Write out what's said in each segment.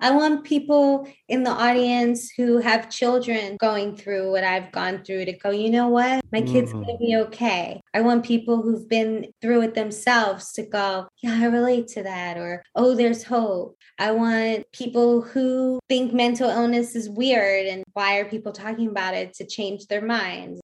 I want people in the audience who have children going through what I've gone through to go, you know what? My kid's mm-hmm. going to be okay. I want people who've been through it themselves to go, yeah, I relate to that, or oh, there's hope. I want people who think mental illness is weird and why are people talking about it to change their minds.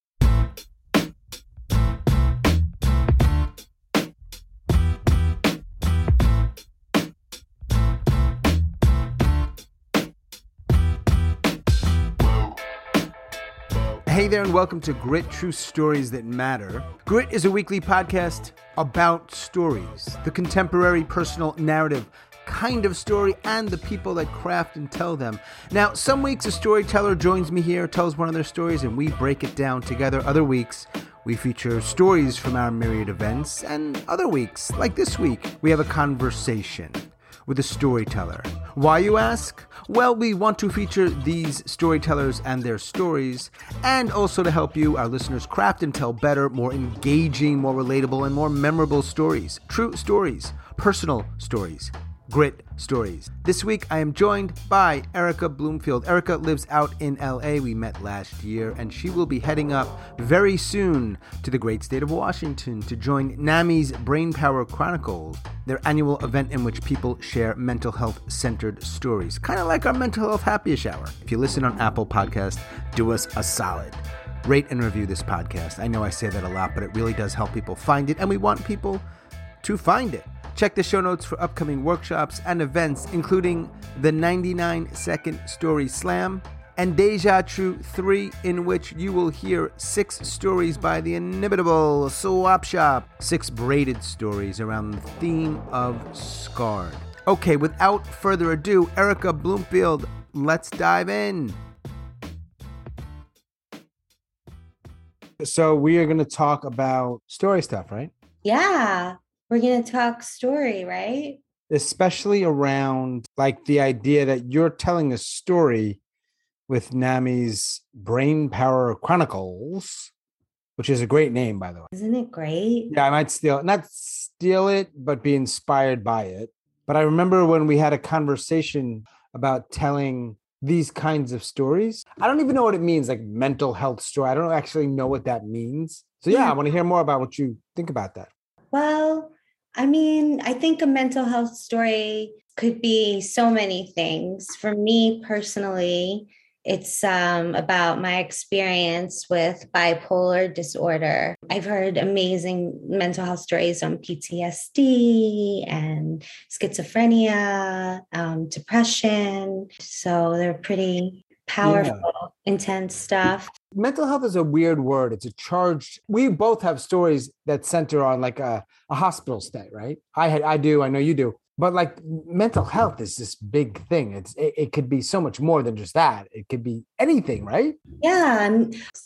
Hey there, and welcome to Grit True Stories That Matter. Grit is a weekly podcast about stories, the contemporary personal narrative kind of story, and the people that craft and tell them. Now, some weeks a storyteller joins me here, tells one of their stories, and we break it down together. Other weeks, we feature stories from our myriad events, and other weeks, like this week, we have a conversation with a storyteller. Why, you ask? Well, we want to feature these storytellers and their stories, and also to help you, our listeners, craft and tell better, more engaging, more relatable, and more memorable stories. True stories, personal stories, grit stories. This week I am joined by Erica Bloomfield. Erica lives out in LA. We met last year, and she will be heading up very soon to the great state of Washington to join NAMI's Brain Power Chronicles, their annual event in which people share mental health centered stories, kind of like our mental health happy hour. If you listen on Apple Podcast, do us a solid rate and review this podcast. I know I say that a lot, but it really does help people find it, and we want people to find it. Check the show notes for upcoming workshops and events, including the 99 Second Story Slam and Deja True 3, in which you will hear six stories by the inimitable Swap Shop, six braided stories around the theme of Scarred. Okay, without further ado, Erica Bloomfield, let's dive in. So, we are going to talk about story stuff, right? Yeah we're going to talk story, right? Especially around like the idea that you're telling a story with NAMI's Brain Power Chronicles, which is a great name, by the way. Isn't it great? Yeah, I might steal not steal it, but be inspired by it. But I remember when we had a conversation about telling these kinds of stories. I don't even know what it means, like mental health story. I don't actually know what that means. So yeah, yeah. I hmm. want to hear more about what you think about that. Well, I mean, I think a mental health story could be so many things. For me personally, it's um, about my experience with bipolar disorder. I've heard amazing mental health stories on PTSD and schizophrenia, um, depression. So they're pretty powerful, yeah. intense stuff. Mental health is a weird word. It's a charged. We both have stories that center on like a, a hospital stay, right? I had, I do, I know you do. But like mental health is this big thing. It's it, it could be so much more than just that. It could be anything, right? Yeah,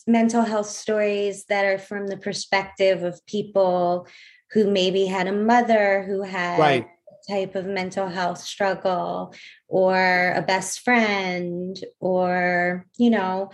mental health stories that are from the perspective of people who maybe had a mother who had right type of mental health struggle or a best friend or you know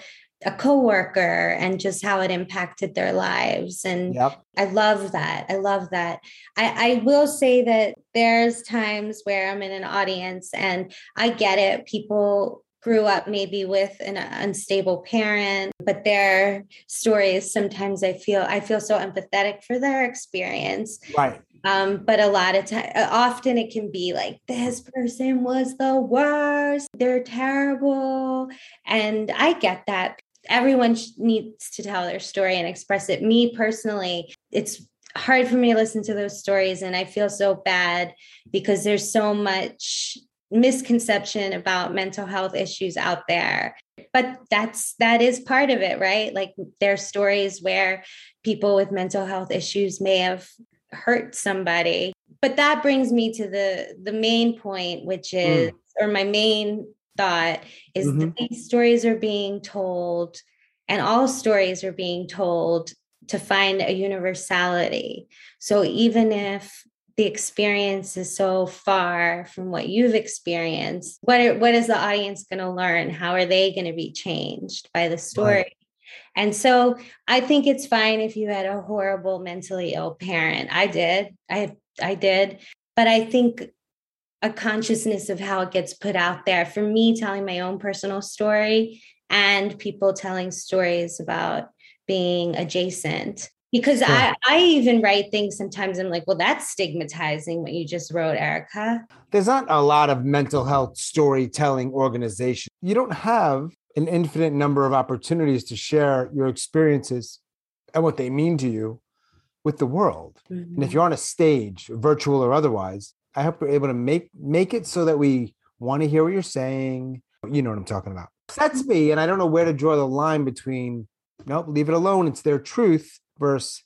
a coworker and just how it impacted their lives and yep. i love that i love that I, I will say that there's times where i'm in an audience and i get it people grew up maybe with an unstable parent but their stories sometimes i feel i feel so empathetic for their experience right um, but a lot of time, often it can be like, this person was the worst. They're terrible. And I get that. Everyone needs to tell their story and express it. Me personally, it's hard for me to listen to those stories. And I feel so bad because there's so much misconception about mental health issues out there but that's that is part of it right like there's stories where people with mental health issues may have hurt somebody but that brings me to the the main point which mm. is mm. or my main thought is mm-hmm. that these stories are being told and all stories are being told to find a universality so even if the experience is so far from what you've experienced what are, what is the audience going to learn how are they going to be changed by the story right. And so I think it's fine if you had a horrible mentally ill parent. I did. I I did. But I think a consciousness of how it gets put out there. For me, telling my own personal story and people telling stories about being adjacent. Because I, I even write things sometimes I'm like, well, that's stigmatizing what you just wrote, Erica. There's not a lot of mental health storytelling organization. You don't have an infinite number of opportunities to share your experiences and what they mean to you with the world. Mm-hmm. And if mm-hmm. you're on a stage, virtual or otherwise, I hope we're able to make make it so that we want to hear what you're saying. You know what I'm talking about. That's me, and I don't know where to draw the line between nope, leave it alone. It's their truth versus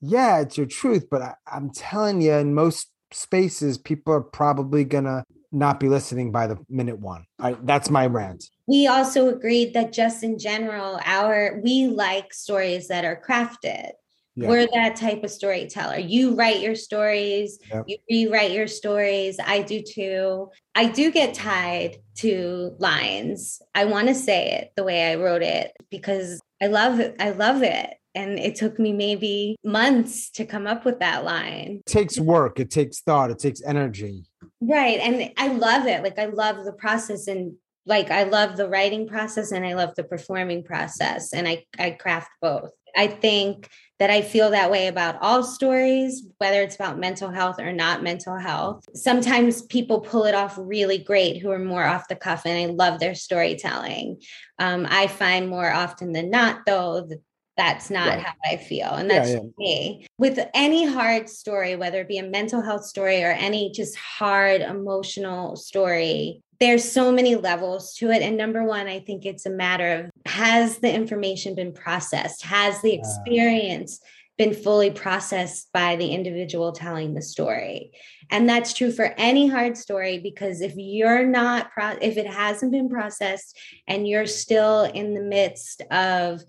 yeah, it's your truth. But I, I'm telling you, in most spaces, people are probably gonna not be listening by the minute one. I, that's my rant. We also agreed that just in general, our we like stories that are crafted. Yeah. We're that type of storyteller. You write your stories, yep. you rewrite your stories. I do too. I do get tied to lines. I want to say it the way I wrote it because I love it. I love it. And it took me maybe months to come up with that line. It takes work, it takes thought, it takes energy. Right. And I love it. Like I love the process and like I love the writing process and I love the performing process and I I craft both. I think that I feel that way about all stories, whether it's about mental health or not mental health. Sometimes people pull it off really great who are more off the cuff, and I love their storytelling. Um, I find more often than not, though, that that's not right. how I feel. And that's yeah, yeah. me. With any hard story, whether it be a mental health story or any just hard emotional story, there's so many levels to it. And number one, I think it's a matter of has the information been processed? Has the experience been fully processed by the individual telling the story? And that's true for any hard story because if you're not, pro- if it hasn't been processed and you're still in the midst of,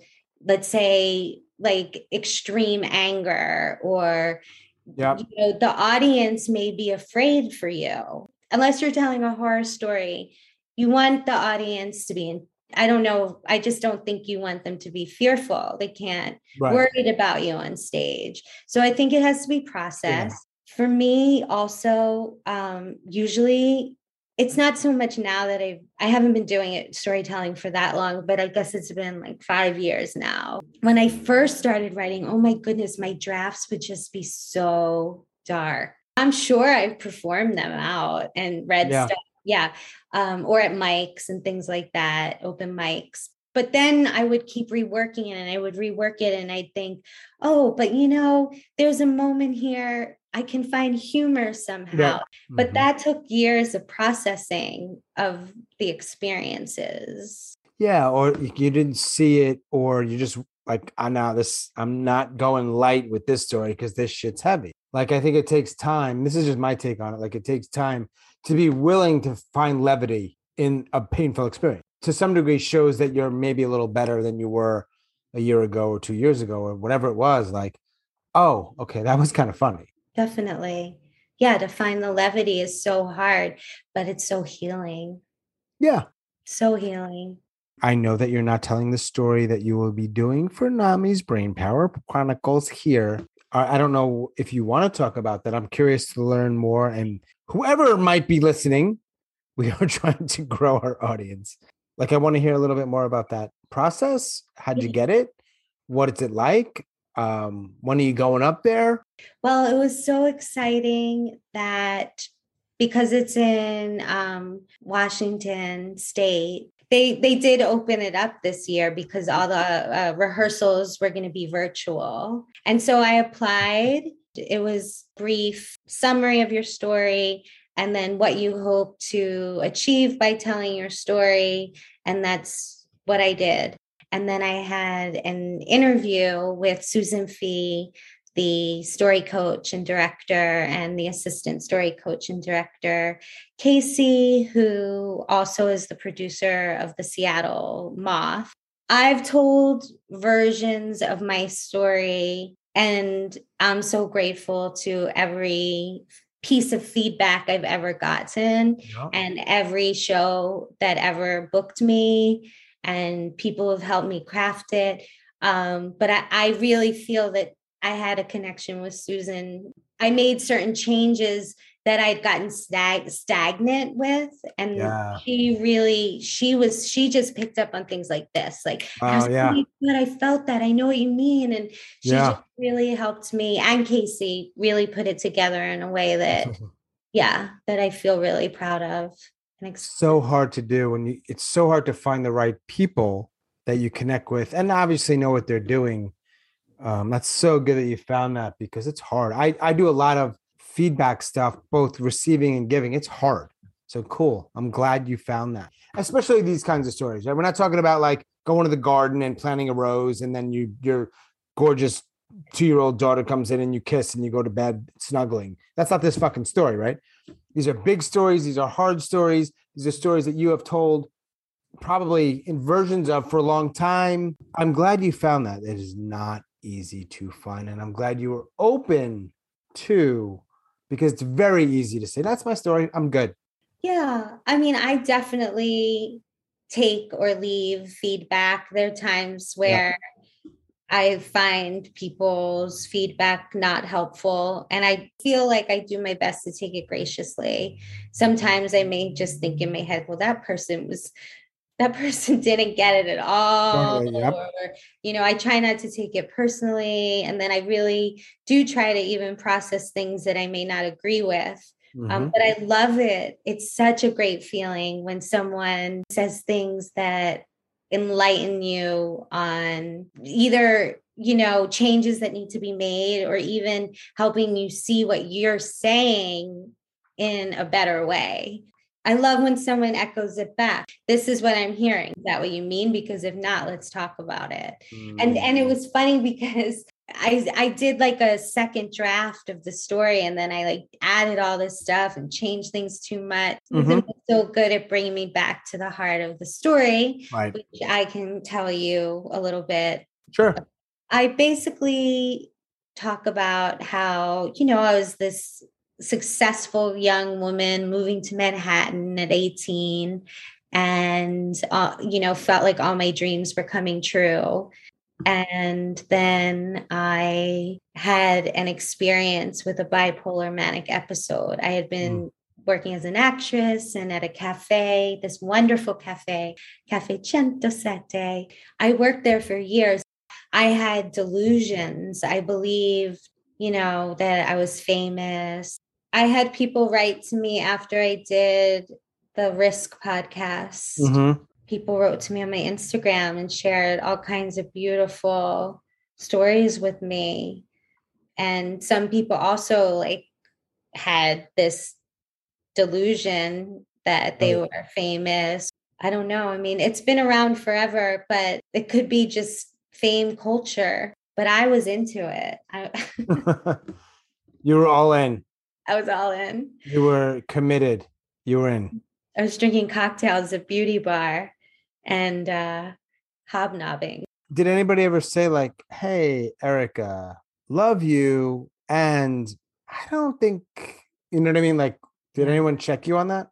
let's say, like extreme anger or yep. you know, the audience may be afraid for you unless you're telling a horror story, you want the audience to be in. I don't know. I just don't think you want them to be fearful. They can't right. worried about you on stage. So I think it has to be processed. Yeah. For me, also, um, usually it's not so much now that I've I haven't been doing it storytelling for that long, but I guess it's been like five years now. When I first started writing, oh my goodness, my drafts would just be so dark. I'm sure I've performed them out and read yeah. stuff. Yeah. Um, or at mics and things like that, open mics. But then I would keep reworking it and I would rework it and I'd think, oh, but you know, there's a moment here I can find humor somehow. Yeah. Mm-hmm. But that took years of processing of the experiences. Yeah, or you didn't see it, or you just like, I know this, I'm not going light with this story because this shit's heavy. Like I think it takes time. This is just my take on it. Like it takes time to be willing to find levity in a painful experience. To some degree, shows that you're maybe a little better than you were a year ago or two years ago or whatever it was. Like, oh, okay, that was kind of funny. Definitely. Yeah, to find the levity is so hard, but it's so healing. Yeah. So healing. I know that you're not telling the story that you will be doing for NAMI's Brain Power Chronicles here I don't know if you want to talk about that. I'm curious to learn more. And whoever might be listening, we are trying to grow our audience. Like, I want to hear a little bit more about that process. How'd you get it? What is it like? Um, when are you going up there? Well, it was so exciting that because it's in um, Washington State, they they did open it up this year because all the uh, rehearsals were going to be virtual. And so i applied. It was brief summary of your story and then what you hope to achieve by telling your story. And that's what i did. And then i had an interview with susan fee the story coach and director and the assistant story coach and director, Casey, who also is the producer of the Seattle Moth. I've told versions of my story, and I'm so grateful to every piece of feedback I've ever gotten yeah. and every show that ever booked me, and people have helped me craft it. Um, but I, I really feel that I had a connection with Susan. I made certain changes that I'd gotten stag- stagnant with. And Yeah. she really, she was, she just picked up on things like this. Like, Oh, yeah. really good. I felt that. I know what you mean. And she Yeah. just really helped me and Casey really put it together in a way that, yeah, that I feel really proud of. And ex- so hard to do when you it's so hard to find the right people that you connect with and obviously know what they're doing um, that's so good that you found that because it's hard I, I do a lot of feedback stuff both receiving and giving it's hard so cool i'm glad you found that especially these kinds of stories right we're not talking about like going to the garden and planting a rose and then you your gorgeous two-year-old daughter comes in and you kiss and you go to bed snuggling that's not this fucking story right these are big stories. These are hard stories. These are stories that you have told probably in versions of for a long time. I'm glad you found that. It is not easy to find. And I'm glad you were open to because it's very easy to say, that's my story. I'm good. Yeah. I mean, I definitely take or leave feedback. There are times where I find people's feedback not helpful, and I feel like I do my best to take it graciously. Sometimes I may just think in my head, well, that person was. That person didn't get it at all. Totally, yep. Or, you know, I try not to take it personally. And then I really do try to even process things that I may not agree with. Mhm. Um, but I love it. It's such a great feeling when someone says things that enlighten you on either you know changes that need to be made or even helping you see what you're saying in a better way i love when someone echoes it back this is what i'm hearing is that what you mean because if not let's talk about it and and it was funny because I I did like a second draft of the story and then I like added all this stuff and changed things too much. Mhm. It's so good at bringing me back to the heart of the story, right. which I can tell you a little bit. Sure. I basically talk about how, you know, I was this successful young woman moving to Manhattan at 18 and, uh, you know, felt like all my dreams were coming true. And then I had an experience with a bipolar manic episode. I had been working as an actress and at a cafe, this wonderful cafe, Cafe Centosette. I worked there for years. I had delusions. I believed, you know, that I was famous. I had people write to me after I did the Risk podcast Mhm. people wrote to me on my Instagram and shared all kinds of beautiful stories with me. And some people also like had this delusion that they Right. were famous. I don't know. I mean, it's been around forever, but it could be just fame culture. But I was into it. I, you were all in. I was all in. You were committed. You were in. I was drinking cocktails at Beauty Bar and uh, hobnobbing. Did anybody ever say like, "Hey, Erica, love you," and I don't think you know what I mean? Like, did anyone check you on that?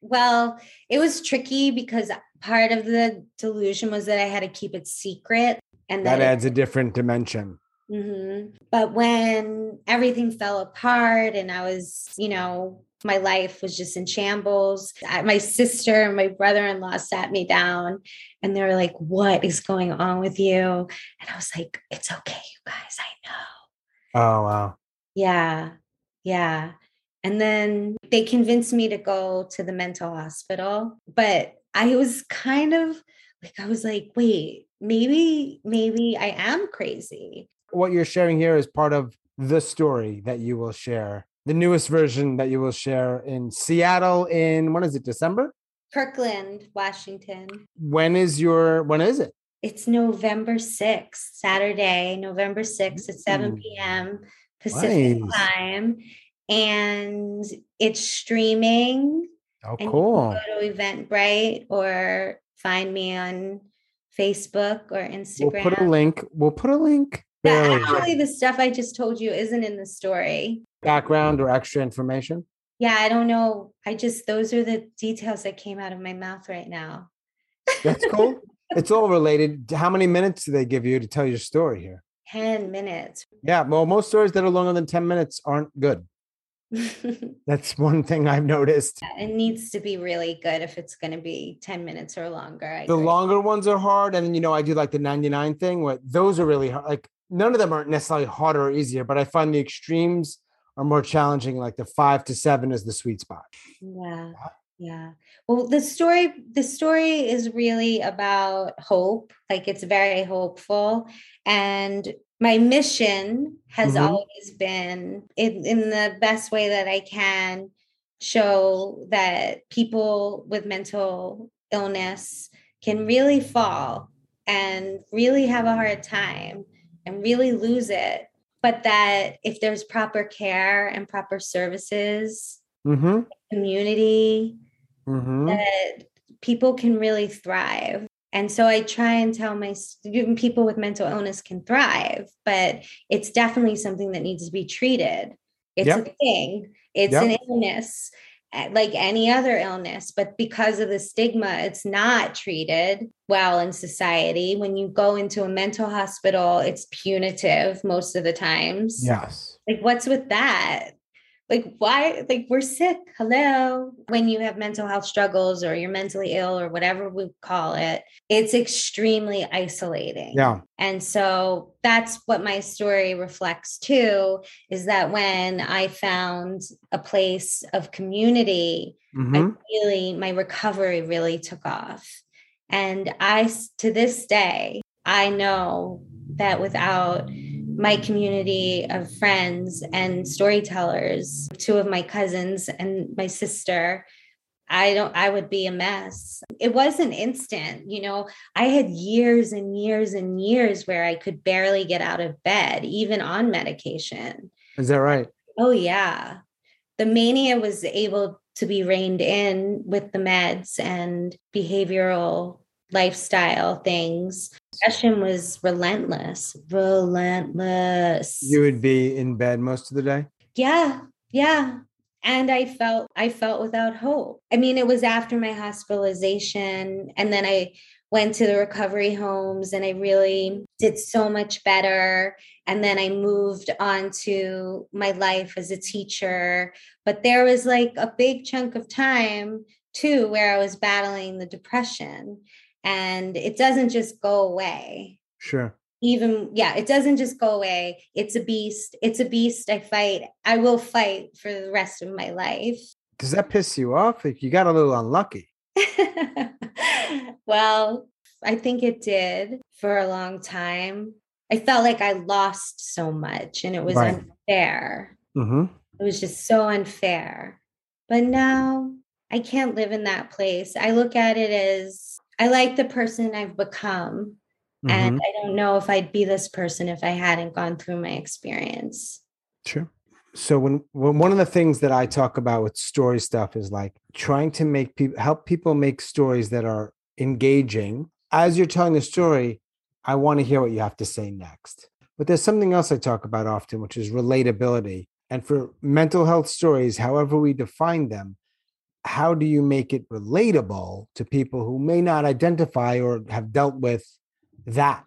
Well, it was tricky because part of the delusion was that I had to keep it secret. And That that, adds a different dimension. Mhm. But when everything fell apart and I was, you know, my life was just in shambles, I- my sister and my brother in law sat me down and they were like, What is going on with you? And I was like, It's okay, you guys, I know. Oh wow. Yeah. Yeah. And then they convinced me to go to the mental hospital. But I was kind of like, I was like, wait, maybe, maybe I am crazy. What you're sharing here is part of the story that you will share. The newest version that you will share in Seattle in when is it? December? Kirkland, Washington. When is your when is it? It's November 6th, Saturday, November 6th at 7 mm. p.m. Pacific Nice. time. And it's streaming. Oh, cool. go to Eventbrite or find me on Facebook or We'll Instagram. put a link. We'll put a link. Yeah, actually, the stuff I just told you isn't in the story. Background or extra information. Yeah, I don't know. I just, those are the details that came out of my mouth right now. That's cool. it's all related. How many minutes do they give you to tell your story here? 10 minutes. Yeah, well, most stories that are longer than 10 minutes aren't good. That's one thing I've noticed. it needs to be really good if it's going to be 10 minutes or longer. I The agree. longer ones are hard. And then, you know, I do like the 99 thing where those are really hard. Like none of them aren't necessarily harder or easier, but I find the extremes are more challenging. Like the five to seven is the sweet spot. Yeah. Yeah. Well, the story the story is really about hope. Like it's very hopeful and my mission has Mhm. always been in, in the best way that I can show that people with mental illness can really fall and really have a hard time and really lose it but that if there's proper care and proper services Mm-hmm. community Mm-hmm. that people can really thrive. And so I try and tell my student people with mental illness can thrive, but it's definitely something that needs to be treated. It's Yep. a thing, it's Yep. an illness like any other illness, but because of the stigma, it's not treated well in society. When you go into a mental hospital, it's punitive most of the times. Yes. Like, what's with that? Like, why? Like, we're sick. Hello. When you have mental health struggles or you're mentally ill or whatever we call it, it's extremely isolating. Yeah. And so that's what my story reflects too is that when I found a place of community, Mm-hmm. I really, my recovery really took off. And i to this day, I know that without my community of friends and storytellers, two of my cousins and my sister, I don't, I would be a mess. It wasn't instant, you know. I had years and years and years where I could barely get out of bed, even on medication. Is that right? Oh, yeah. The mania was able to be reined in with the meds and behavioral lifestyle things. Depression was relentless, relentless. You would be in bed most of the day. yeah, yeah. And I felt I felt without hope. I mean, it was after my hospitalization and then I went to the recovery homes and I really did so much better. And then I moved on to my life as a teacher. But there was like a big chunk of time too where I was battling the depression. And it doesn't just go away. Sure. Even, yeah, it doesn't just go away. It's a beast. It's a beast I fight. I will fight for the rest of my life. Does that piss you off? Like you got a little unlucky. well, I think it did for a long time. I felt like I lost so much and it was Right. unfair. Mm-hmm. It was just so unfair. But now I can't live in that place. I look at it as I like the person I've become. And Mm-hmm. I don't know if I'd be this person if I hadn't gone through my experience. Sure. So when, when one of the things that I talk about with story stuff is like trying to make people help people make stories that are engaging. As you're telling the story, I want to hear what you have to say next. But there's something else I talk about often, which is relatability. And for mental health stories, however we define them, how do you make it relatable to people who may not identify or have dealt with that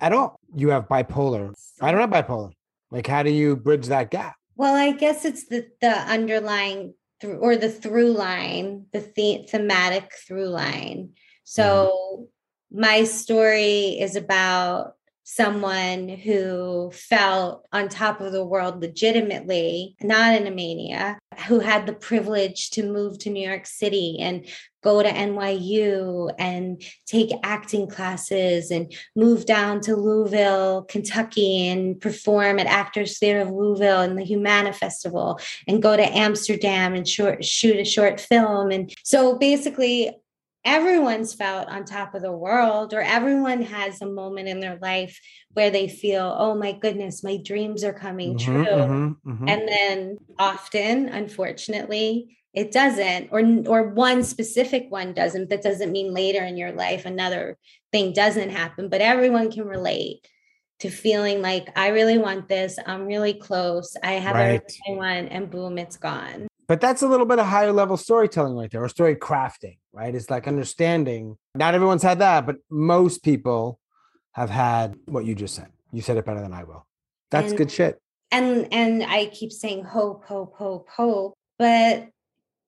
at all? You have bipolar. I don't have bipolar. Like, how do you bridge that gap? Well, I guess it's the the underlying through or the through line, the, the thematic through line. Mm-hmm. So my story is about someone who felt on top of the world legitimately, not in a mania, who had the privilege to move to New York City and go to NYU and take acting classes and move down to Louisville, Kentucky and perform at Actors Theatre of Louisville and the Humana Festival and go to Amsterdam and short, shoot a short film. And so basically, everyone's felt on top of the world or everyone has a moment in their life where they feel oh my goodness my dreams are coming Mhm, true mhm, mhm. and then often unfortunately it doesn't or or one specific one doesn't that doesn't mean later in your life another thing doesn't happen but everyone can relate to feeling like i really want this i'm really close i have Right. everything i want and boom it's gone But that's a little bit of higher level storytelling right there, or story crafting, right? It's like understanding. Not everyone's had that, but most people have had what you just said. You said it better than I will. That's And- good shit. and and I keep saying hope, hope, hope, hope, but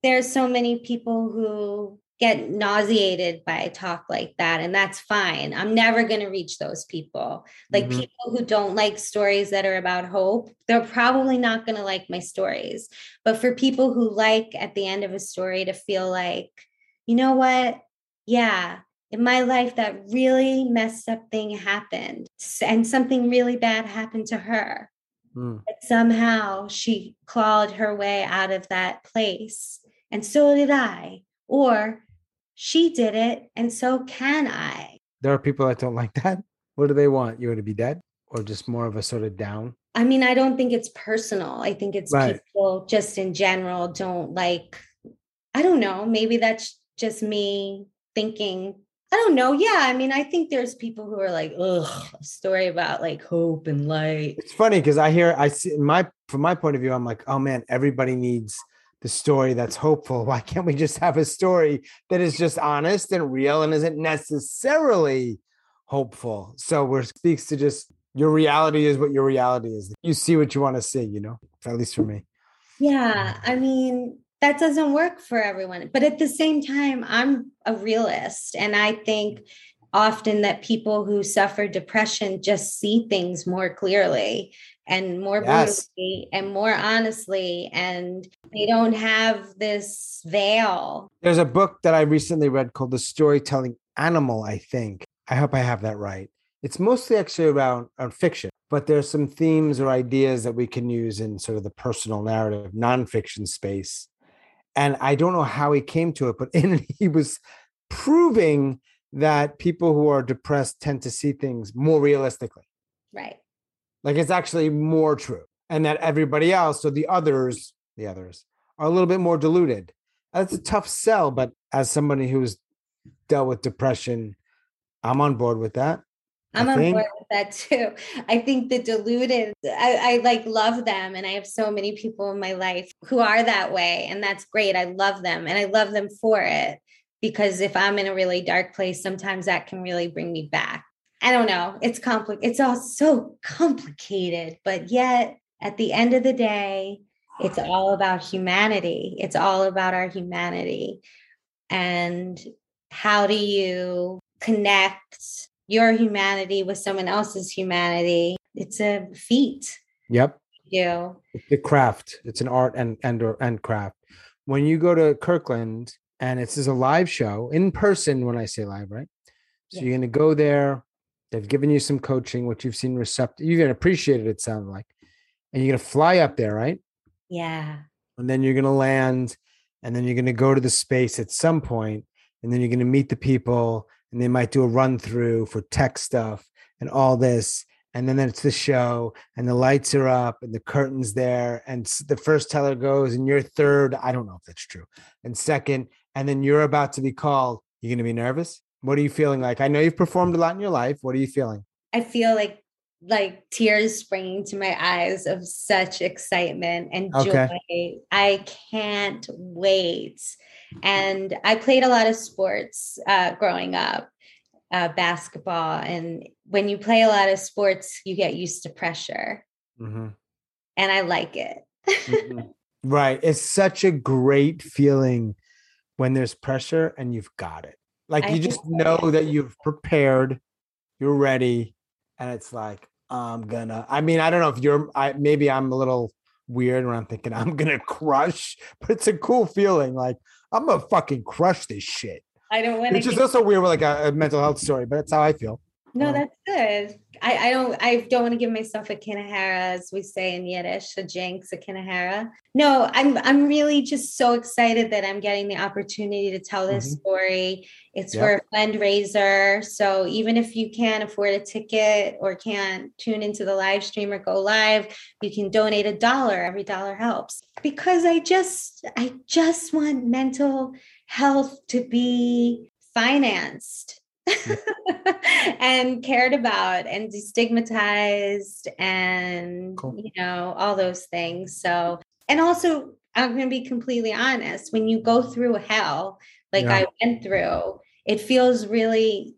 there's so many people who get nauseated by talk like that and that's fine. I'm never going to reach those people. Like mm-hmm. people who don't like stories that are about hope they're probably not going to like my stories. But for people who like at the end of a story to feel like you know what? Yeah in my life that really messed up thing happened and something really bad happened to her. Mm. but somehow she clawed her way out of that place and so did i. Or she did it and so can I. There are people that don't like that. What do they want? You want to be dead or just more of a sort of down? I mean, I don't think it's personal. I think it's right. people just in general don't like, I don't know, maybe that's just me thinking I don't know. Yeah, I mean, I think there's people who are like, ugh, a story about like hope and light. It's funny because I hear, I see my from my point of view, I'm like, oh man, everybody needs the story that's hopeful. Why can't we just have a story that is just honest and real and isn't necessarily hopeful? So we're speaks to just your reality is what your reality is. You see what you want to see, you know, at least for me. Yeah. I mean, that doesn't work for everyone. But at the same time, I'm a realist. And I think often that people who suffer depression just see things more clearly and more yes. brutally and more honestly and they don't have this veil. There's a book that i recently read called the storytelling animal i think. I hope i have that right. It's mostly actually around, around fiction but there's some themes or ideas that we can use in sort of the personal narrative nonfiction space. And i don't know how he came to it but in he was proving that people who are depressed tend to see things more realistically. Right like it's actually more true. And that everybody else, so the others, the others are a little bit more diluted. That's a tough sell, but as somebody who's dealt with depression, I'm on board with that. I'm on board with that too. I think the diluted, I, I, like love them. And I have so many people in my life who are that way. And that's great. I love them and I love them for it. Because if I'm in a really dark place, sometimes that can really bring me back. I don't know. It's complicated. It's all so complicated, but yet at the end of the day, it's all about humanity. It's all about our humanity. And how do you connect your humanity with someone else's humanity? It's a feat. Yep. You. It's a craft. It's an art and and or and craft. When you go to Kirkland and it's a live show in person, when I say live, right? So yeah. you're gonna go there They've given you some coaching, which you've seen receptive. You're gonna appreciate it. It sounds like, and you're gonna fly up there, right? Yeah. And then you're gonna land, and then you're gonna go to the space at some point, and then you're gonna meet the people, and they might do a run through for tech stuff and all this, and then it's the show, and the lights are up, and the curtains there, and the first teller goes, and you're third. I don't know if that's true, and second, and then you're about to be called. You're gonna be nervous. What are you feeling like? I know you've performed a lot in your life. What are you feeling? I feel like like tears springing to my eyes of such excitement and joy. Okay. I can't wait. And I played a lot of sports uh, growing up, uh, basketball. And when you play a lot of sports, you get used to pressure. Mm-hmm. And I like it. mm-hmm. Right. It's such a great feeling when there's pressure and you've got it. Like I you just know that you've prepared, you're ready, and it's like I'm gonna. I mean, I don't know if you're. I maybe I'm a little weird when I'm thinking I'm gonna crush, but it's a cool feeling. Like I'm gonna fucking crush this shit. I don't want. Which is also weird, with like a, a mental health story, but that's how I feel. No, that's good. I, I don't I don't want to give myself a kinahara, as we say in Yiddish, a jinx, a kinahara. No, I'm I'm really just so excited that I'm getting the opportunity to tell this mm-hmm. story. It's yep. for a fundraiser. So even if you can't afford a ticket or can't tune into the live stream or go live, you can donate a dollar. Every dollar helps. Because I just I just want mental health to be financed and cared about and destigmatized and cool. you know all those things so and also i'm going to be completely honest when you go through hell like yeah. i went through it feels really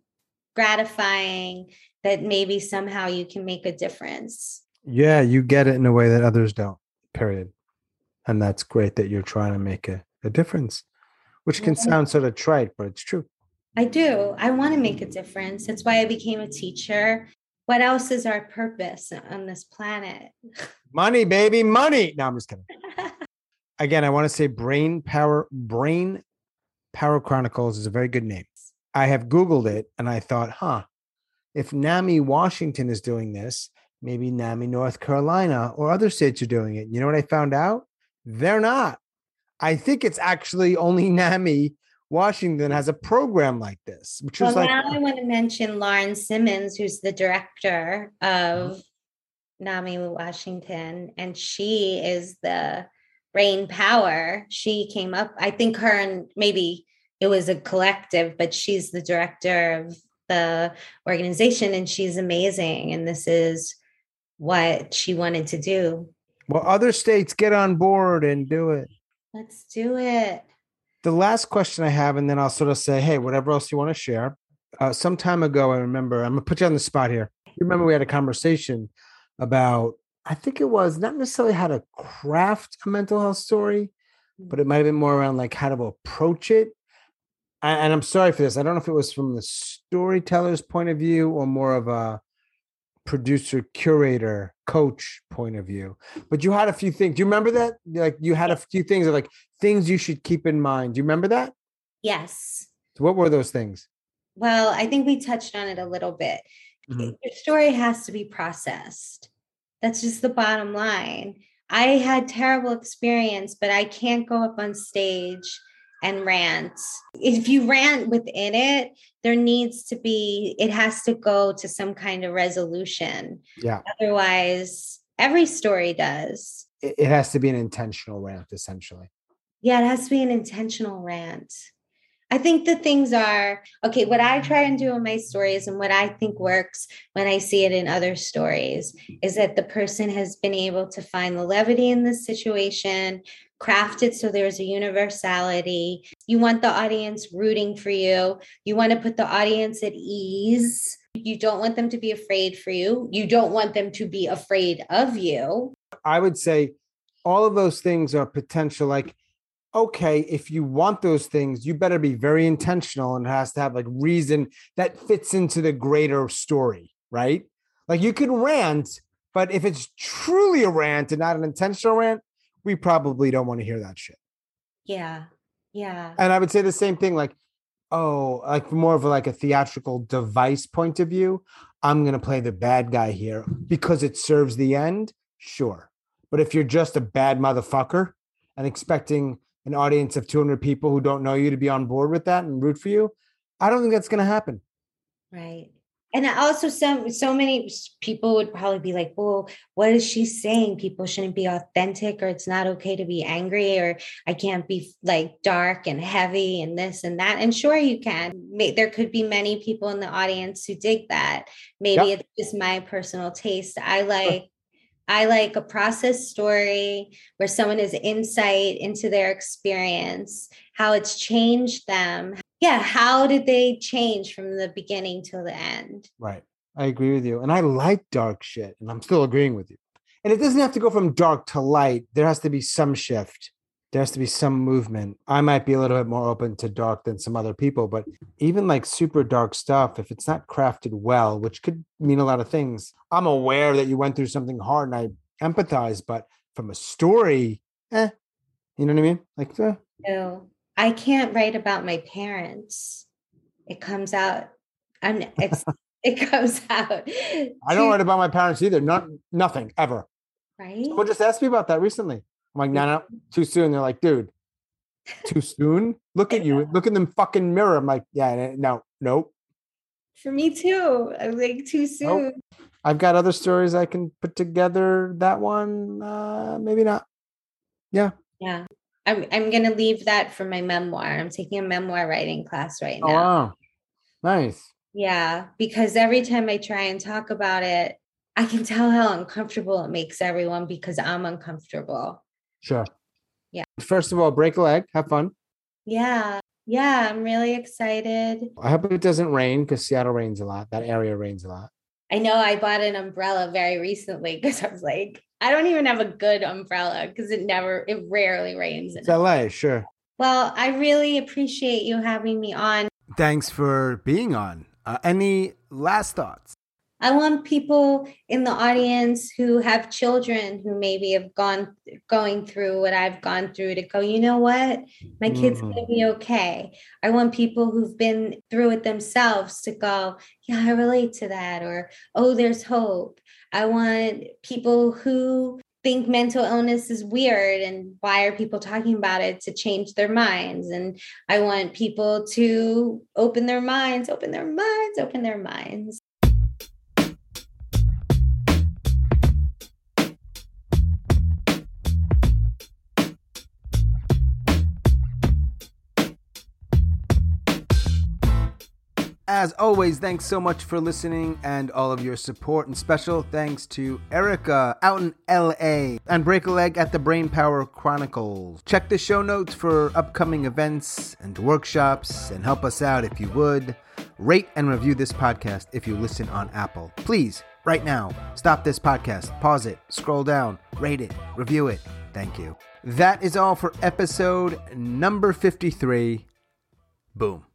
gratifying that maybe somehow you can make a difference Yeah, you get it in a way that others don't. Period. And that's great that you're trying to make a, a difference, which can Yeah. sound sort of trite, but it's true. I do. I want to make a difference. That's why I became a teacher. What else is our purpose on this planet? Money, baby, money. No, I'm just kidding. Again, I want to say Brain Power, Brain Power Chronicles is a very good name. I have Googled it and I thought, huh, if NAMI Washington is doing this, maybe NAMI North Carolina or other states are doing it. You know what I found out? They're not. I think it's actually only NAMI Washington has a program like this, which Well, was like, now I want to mention Lauren Simmons, who's the director Mm-hmm. of NAMI Washington, and she is the brain power. She came up, I think her and maybe it was a collective, but she's the director of the organization and she's amazing. And this is what she wanted to do. well, other states get on board and do it. Let's do it. The last question I have, and then I'll sort of say, hey, whatever else you want to share. Uh, some time ago, I remember, I'm going to put you on the spot here. You remember we had a conversation about, I think it was not necessarily how to craft a mental health story, but it might have been more around like how to approach it. And I'm sorry for this. I don't know if it was from the storyteller's point of view or more of a producer, curator, coach point of view. But you had a few things. Do you remember that? Like you had a few things of like things you should keep in mind. Do you remember that? Yes. So what were those things? Well, I think we touched on it a little bit. Mhm. Your story has to be processed. That's just the bottom line. I had terrible experience, but I can't go up on stage and rant. If you rant within it, there needs to be, it has to go to some kind of resolution. Yeah. Otherwise, every story does. It, has to be an intentional rant, essentially. Yeah, it has to be an intentional rant. I think the things are okay. What I try and do in my stories and what I think works when I see it in other stories is that the person has been able to find the levity in this situation, craft it so there's a universality. You want the audience rooting for you, you want to put the audience at ease. You don't want them to be afraid for you. You don't want them to be afraid of you. I would say all of those things are potential. Like, okay, if you want those things, you better be very intentional and it has to have like reason that fits into the greater story, right? Like you could rant, but if it's truly a rant and not an intentional rant, we probably don't want to hear that shit. Yeah. Yeah. And I would say the same thing, like, oh, like more of like a theatrical device point of view. I'm gonna play the bad guy here because it serves the end, sure. But if you're just a bad motherfucker and expecting an audience of 200 people who don't know you to be on board with that and root for you, I don't think that's gonna happen. Right. And also some so many people would probably be like, well, what is she saying? People shouldn't be authentic or it's not okay to be angry or I can't be like dark and heavy and this and that. And sure you can. There could be many people in the audience who dig that. Maybe Yep. it's just my personal taste. I like I like a process story where someone has insight into their experience, how it's changed them. Yeah, how did they change from the beginning till the end? Right. I agree with you. And I like dark shit, and I'm still agreeing with you. And it doesn't have to go from dark to light. There has to be some shift. There has to be some movement. I might be a little bit more open to dark than some other people, but even like super dark stuff, if it's not crafted well, which could mean a lot of things, I'm aware that you went through something hard and I empathize, but from a story, eh, you know what I mean? Like, eh, So I can't write about my parents. It comes out. I'm it's it comes out. I don't write about my parents either. Not nothing ever. right. Someone just asked me about that recently. I'm like, no, no, too soon. They're like, dude, too soon. Look at you. Look in the fucking mirror. I'm like, yeah, no, nope. For me too. I'm like too soon. I've got other stories I can put together. That one, uh, maybe not. Yeah. Yeah. I'm I'm gonna leave that for my memoir. I'm taking a memoir writing class right Oh, now. wow. Nice. Yeah, because every time I try and talk about it, I can tell how uncomfortable it makes everyone because I'm uncomfortable. Sure. Yeah. First of all, break a leg. Have fun. Yeah. Yeah, I'm really excited. I hope it doesn't rain because Seattle rains a lot. That area rains a lot. I know I bought an umbrella very recently because I was like, I don't even have a good umbrella because it never, it rarely rains. It's LA, sure. Well, I really appreciate you having me on. Thanks for being on. Uh, any last thoughts? I want people in the audience who have children who maybe have gone going through what I've gone through to go, you know what? My kid's mm. going to be okay. I want people who've been through it themselves to go, yeah, I relate to that or oh, there's hope. I want people who think mental illness is weird and why are people talking about it to change their minds and i want people to open their minds open their minds open their minds As always, thanks so much for listening and all of your support. And special thanks to Erica out in LA and Break a Leg at the Brain Power Chronicles. Check the show notes for upcoming events and workshops and help us out if you would. Rate and review this podcast if you listen on Apple. Please, right now, stop this podcast, pause it, scroll down, rate it, review it. Thank you. That is all for episode number 53. Boom.